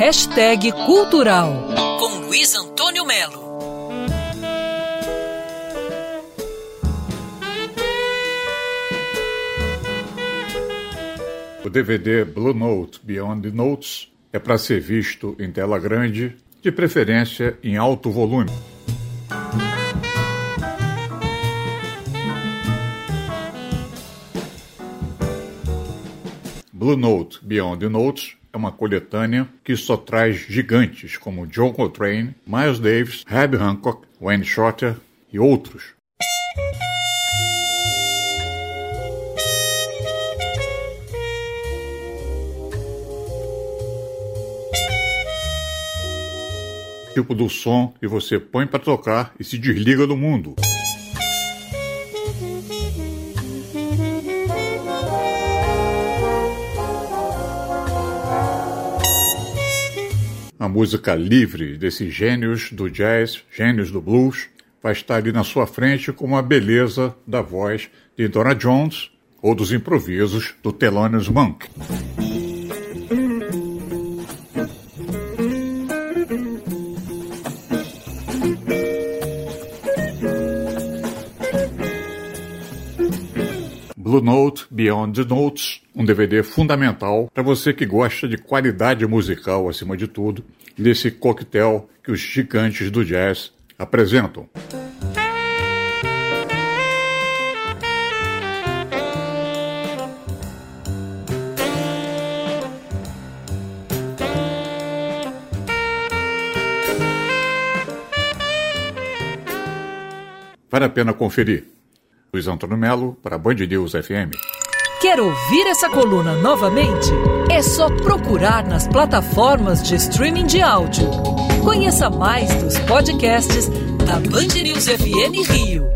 Hashtag Cultural com Luiz Antônio Melo. O DVD Blue Note Beyond the Notes é para ser visto em tela grande, de preferência em alto volume. Blue Note Beyond the Notes é uma coletânea que só traz gigantes como John Coltrane, Miles Davis, Herbie Hancock, Wayne Shorter e outros. Tipo do som que você põe para tocar e se desliga do mundo. A música livre desses gênios do jazz, gênios do blues, vai estar ali na sua frente com a beleza da voz de Donna Jones ou dos improvisos do Thelonious Monk. Blue Note Beyond the Notes, um DVD fundamental para você que gosta de qualidade musical acima de tudo, desse coquetel que os gigantes do jazz apresentam. Vale a pena conferir. Luiz Antônio Melo para Band News FM. Quer ouvir essa coluna novamente? É só procurar nas plataformas de streaming de áudio. Conheça mais dos podcasts da Band News FM Rio.